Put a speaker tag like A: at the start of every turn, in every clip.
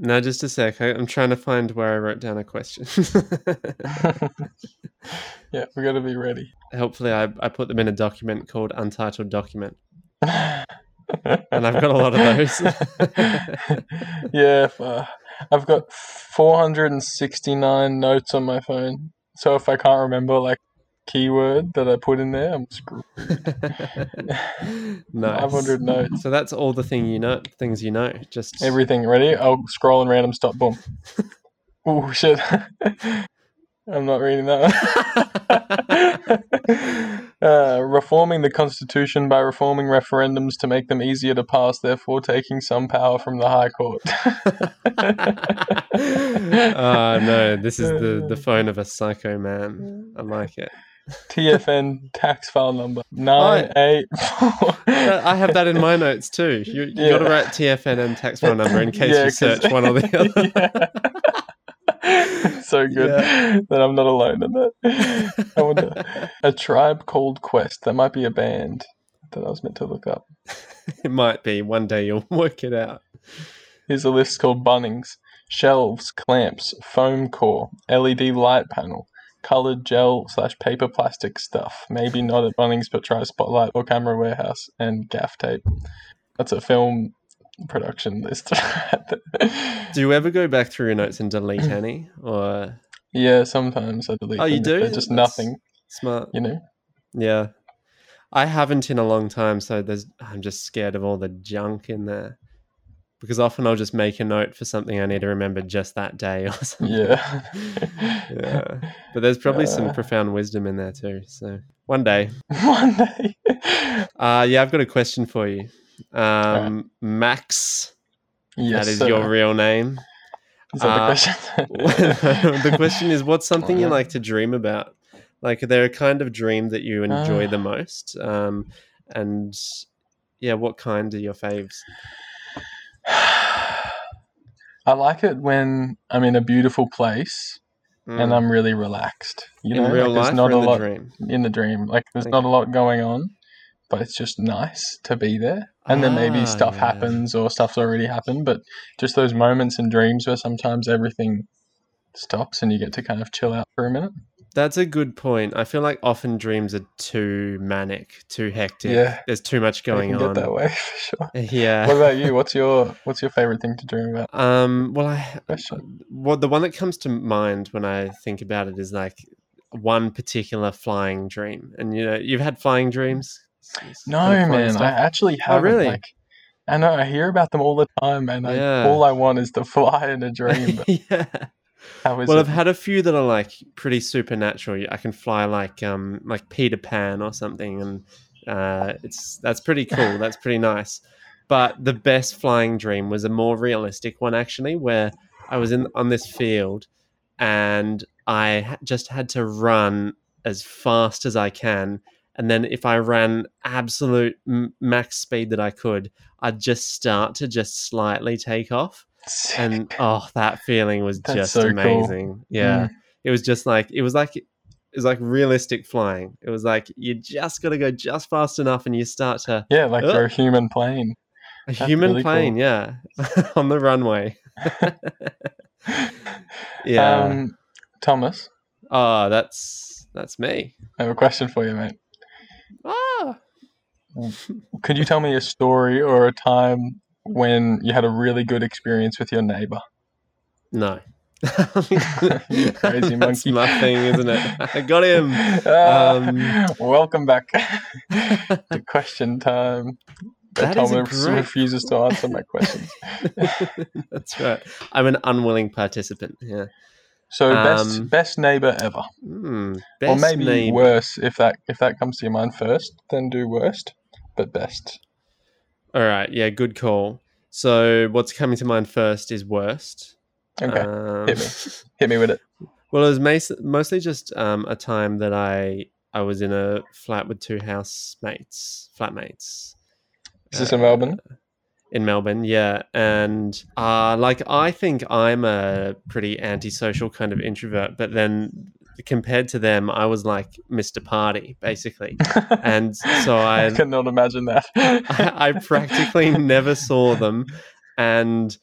A: No, just a sec. I, I'm trying to find where I wrote down a question.
B: yeah, we got to be ready.
A: Hopefully, I, I put them in a document called Untitled Document. and I've got a lot of those.
B: yeah, uh, I've got 469 notes on my phone. So if I can't remember like keyword that I put in there, I'm screwed.
A: nice.
B: 500 notes.
A: So that's all the thing you know, things you know. Just
B: Everything ready? I'll scroll and random stop. Boom. oh shit! I'm not reading that. uh, reforming the constitution by reforming referendums to make them easier to pass, therefore taking some power from the High Court.
A: oh no, this is the the phone of a psycho man. I like it.
B: TFN tax file number nine eight.
A: I have that in my notes too. You, you
B: Yeah.
A: got to write TFN and tax file number in case
B: Yeah,
A: you search one or the other.
B: Yeah. so good that I'm not alone in that. I wonder. A tribe called Quest. That might be a band that I was meant to look up.
A: It might be. One day you'll work it out.
B: Here's a list called Bunnings. Shelves, clamps, foam core, LED light panel, colored gel slash paper plastic stuff. Maybe not at Bunnings, but try Spotlight or Camera Warehouse and gaff tape. That's a film production list.
A: Do you ever go back through your notes and delete any? Or
B: yeah, sometimes I delete
A: Oh, you do?
B: they're just
A: That's-
B: nothing,
A: smart?
B: you know?
A: Yeah. I haven't in a long time, so there's I'm just scared of all the junk in there. Because often I'll just make a note for something I need to remember just that day or something.
B: Yeah.
A: yeah. But there's probably some
B: Uh.
A: profound wisdom in there too. So one day.
B: One day.
A: Uh yeah, I've got a question for you. Um Max,
B: Yes,
A: that is
B: sir.
A: your real name.
B: Is that
A: uh,
B: the question?
A: the question is what's something you
B: yeah.
A: like to dream about? Like are there a kind of dream that you enjoy
B: Ah.
A: the most? Um and yeah, what kind are your faves?
B: I like it when I'm in a beautiful place and
A: Mm.
B: I'm really relaxed. You
A: in
B: know, like there's not a lot
A: dream?
B: in the dream. Like there's
A: Okay.
B: not a lot going on, but it's just nice to be there. And then maybe
A: Ah,
B: stuff
A: yeah.
B: happens or stuff's already happened, but just those moments in dreams where sometimes everything stops and you get to kind of chill out for a minute.
A: That's a good point. I feel like often dreams are too manic, too hectic.
B: Yeah.
A: There's too much going on.
B: that way for sure.
A: Yeah.
B: What about you? What's your what's your favorite thing to dream about?
A: Um, well, I
B: Question.
A: what the one that comes to mind when I think about it is like one particular flying dream, and you know, you've had flying dreams.
B: No,
A: kind of
B: man, I actually haven't.
A: really?
B: Like, I know I hear about them all the time, and
A: Yeah.
B: I, all I want is to fly in a dream.
A: Yeah.
B: How is
A: Well,
B: it?
A: I've had a few that are like pretty supernatural. I can fly like um like Peter Pan or something, and uh, it's that's pretty cool. That's pretty nice. But the best flying dream was a more realistic one, actually, where I was in on this field, and I just had to run as fast as I can. And then if I ran absolute max speed that I could, I'd just start to just slightly take off
B: Sick.
A: and oh that feeling was
B: That's
A: just
B: so cool.
A: amazing yeah
B: Mm.
A: it was just like it was like it was like realistic flying it was like you just got to go just fast enough and you start to
B: yeah, like
A: Oh.
B: a human plane.
A: a
B: That's
A: human
B: really cool.
A: plane yeah on the runway yeah
B: Um, Thomas,
A: oh that's that's me
B: I have a question for you, mate.
A: ah
B: Could you tell me a story or a time when you had a really good experience with your neighbor?
A: no
B: You crazy
A: that's
B: monkey.
A: my thing isn't it i got him
B: Ah,
A: Um,
B: welcome back to question time.
A: That is a
B: Thomas
A: great-
B: refuses to answer my questions.
A: That's right. I'm an unwilling participant. Yeah.
B: So best
A: Um,
B: best neighbor ever,
A: Hmm,
B: or maybe
A: neighbor.
B: worse if that if that comes to your mind first. Then do worst, but best.
A: All right. Yeah. Good call. So what's coming to mind first is worst.
B: Okay,
A: Um,
B: hit me, hit me with it.
A: Well, it was mostly just um, a time that I I was in a flat with two housemates, flatmates.
B: Is this in
A: Uh,
B: Melbourne?
A: in Melbourne, yeah. And uh, like I think I'm a pretty antisocial kind of introvert, but then compared to them, I was like Mr. Party, basically. And so
B: I
A: I
B: cannot imagine that.
A: I, I practically never saw them, and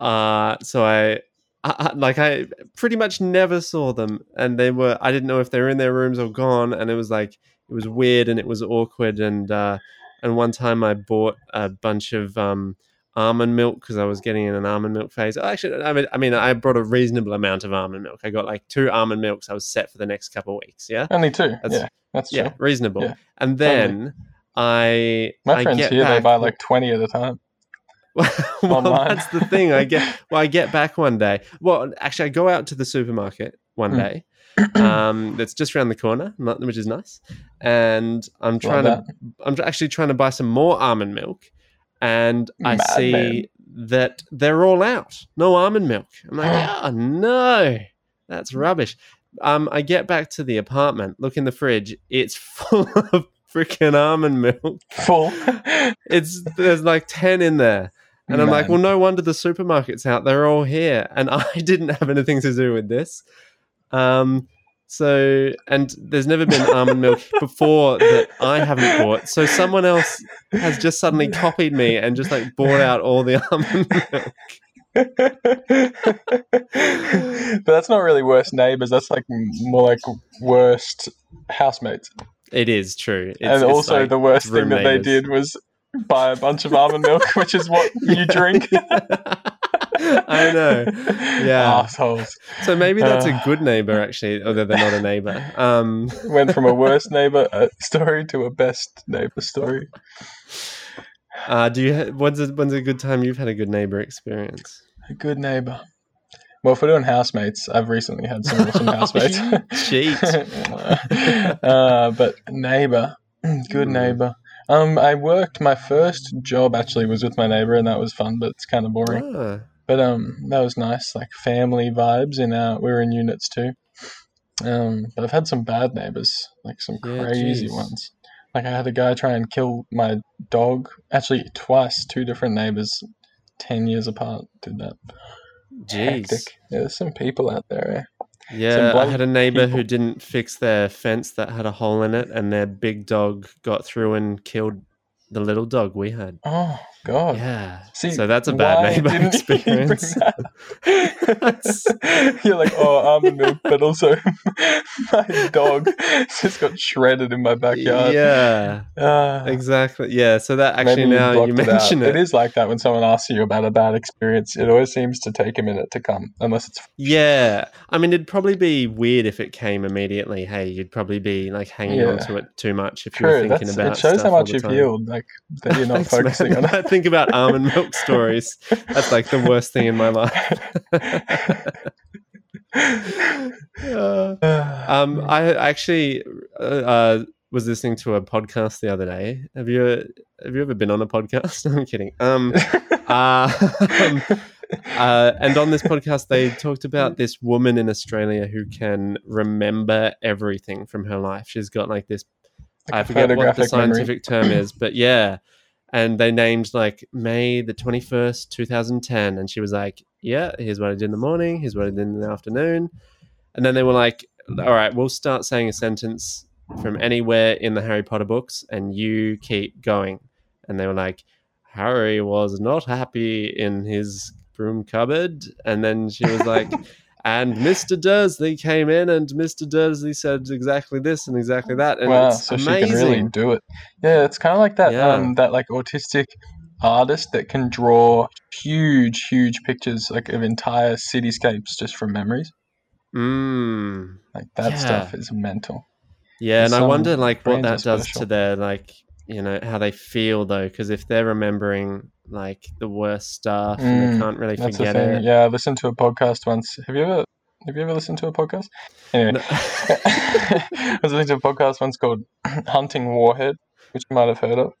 A: uh, so I, I, like I pretty much never saw them, and they were I didn't know if they were in their rooms or gone, and it was like it was weird and it was awkward, and uh, and one time I bought a bunch of um, almond milk because I was getting in an almond milk phase. Actually, I mean, I mean, I brought a reasonable amount of almond milk. I got like two almond milks. I was set for the next couple of weeks. Yeah,
B: Only two.
A: That's-
B: yeah, that's
A: yeah,
B: true.
A: reasonable.
B: Yeah,
A: and then I
B: My
A: I
B: friends
A: get
B: here, they buy like 20 at a time.
A: well, that's the thing. I get well, I get back one day. Well, actually, I go out to the supermarket one
B: Hmm.
A: day. Um, that's just around the corner, which is nice. And I'm trying to, I'm actually trying to buy some more almond milk, and I
B: Madman.
A: see that they're all out. No almond milk. I'm like, oh no, that's rubbish. Um, I get back to the apartment, look in the fridge. It's full of freaking almond milk.
B: Full.
A: It's there's like ten in there. And I'm like, well, no wonder the supermarket's out. They're all here. And I didn't have anything to do with this. Um, so, and there's never been almond milk before that I haven't bought. So someone else has just suddenly copied me and just like bought out all the almond milk.
B: but that's not really worst neighbors. That's like more like worst housemates.
A: It is true. It's,
B: and also
A: like
B: the worst thing that they did was buy a bunch of almond milk, which is what you drink.
A: I know. Yeah.
B: Assholes.
A: So maybe that's a
B: Uh.
A: good neighbor, actually, although they're not a neighbor. Um,
B: Went from a worst neighbor uh, story to a best neighbor story.
A: uh, do you? Ha- when's a, when's a good time you've had a good neighbor experience?
B: A good neighbor. Well, if we're doing housemates, I've recently had some awesome housemates.
A: Cheat.
B: uh, but neighbor, good
A: Hmm.
B: neighbor. Um, I worked. My first job actually was with my neighbor, and that was fun, but it's kind of boring.
A: Ah,
B: But um, that was nice, like family vibes. In our, we were in units too. Um, but I've had some bad neighbors, like some
A: Yeah,
B: crazy
A: jeez.
B: ones. Like I had a guy try and kill my dog. Actually, twice. Two different neighbors, ten years apart, did that.
A: Jeez.
B: Hectic. Yeah, there's some people out there. Eh?
A: Yeah, I had a neighbor who didn't fix their fence that had a hole in it, and their big dog got through and killed the little dog we had.
B: Oh God.
A: Yeah.
B: See,
A: so that's a bad neighbor
B: you
A: experience.
B: You're like, oh, almond milk, but also my dog just got shredded in my backyard.
A: Yeah,
B: Ah,
A: exactly. Yeah, so that actually now you mention it,
B: It is like that when someone asks you about a bad experience. It always seems to take a minute to come, unless it's
A: Yeah, I mean, it'd probably be weird if it came immediately. Hey, you'd probably be like hanging on to it too much if you were
B: true.
A: thinking about.
B: it shows how much you've healed. Like that you're not
A: Thanks, man.
B: focusing on
A: I think about almond milk stories. That's like the worst thing in my life. Uh, um, I actually uh, uh, was listening to a podcast the other day. Have you have you ever been on a podcast? I'm kidding. Um, uh, um, uh, and on this podcast, they talked about this woman in Australia who can remember everything from her life. She's got like this.
B: Like
A: I forget what the scientific term is, but yeah. And they named like May the twenty first, two thousand ten, and she was like, "Yeah, here's what I did in the morning. Here's what I did in the afternoon." And then they were like, "All right, we'll start saying a sentence from anywhere in the Harry Potter books, and you keep going." And they were like, Harry was not happy in his broom cupboard. And then she was like, and Mr. Dursley came in, and Mr. Dursley said exactly this and exactly that. And
B: wow,
A: it's
B: so
A: amazing.
B: she can really do it. Yeah, it's kind of like that.
A: Yeah.
B: Um, that like autistic artist that can draw huge, huge pictures like of entire cityscapes just from memories.
A: Mm.
B: Like that
A: Yeah.
B: stuff is mental.
A: Yeah, and I wonder like what that does to their like you know how they feel though, because if they're remembering like the worst stuff and
B: Mm,
A: they can't really forget it.
B: Yeah, I listened to a podcast once. Have you ever? Have you ever listened to a podcast? Anyway,
A: No-
B: I was listening to a podcast once called Hunting Warhead, which you might have heard of,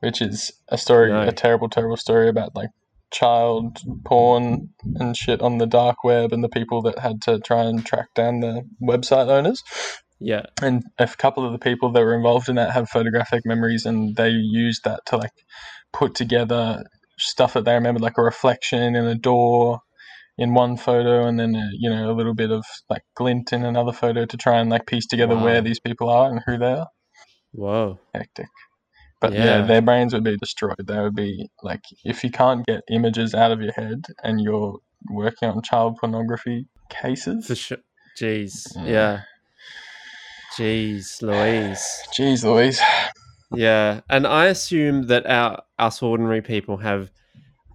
B: which is a story,
A: No.
B: a terrible, terrible story about like child porn and shit on the dark web and the people that had to try and track down the website owners.
A: Yeah,
B: And a couple of the people that were involved in that have photographic memories and they used that to like put together stuff that they remembered, like a reflection in a door in one photo and then a, you know a little bit of like glint in another photo to try and like piece together
A: Wow.
B: where these people are and who they are
A: whoa,
B: hectic But yeah.
A: Yeah.
B: their brains would be destroyed. They would be like, if you can't get images out of your head and you're working on child pornography cases,
A: For sure. Jeez. Mm.
B: Yeah.
A: Yeah. Jeez, Louise.
B: Jeez Louise.
A: Yeah, and I assume that our us ordinary people have.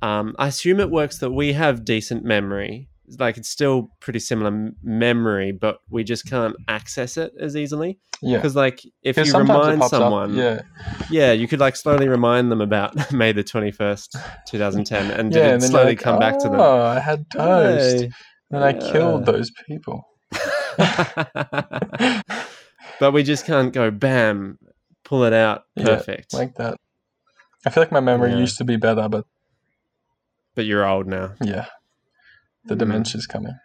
A: Um, I assume it works that we have decent memory. Like it's still pretty similar m- memory, but we just can't access it as easily.
B: Yeah.
A: Because like if you remind
B: pops up,
A: someone,
B: yeah,
A: yeah, you could like slowly remind them about May the twenty first, two thousand ten, and
B: yeah, and
A: slowly
B: like,
A: come back to them.
B: Oh, I had toast.
A: Hey.
B: Then I killed those people.
A: but we just can't go bam, pull it out
B: Yeah,
A: perfect.
B: like that. I feel like my memory
A: Yeah.
B: used to be better, but
A: but you're old now.
B: yeah, the
A: Mm.
B: dementia's coming.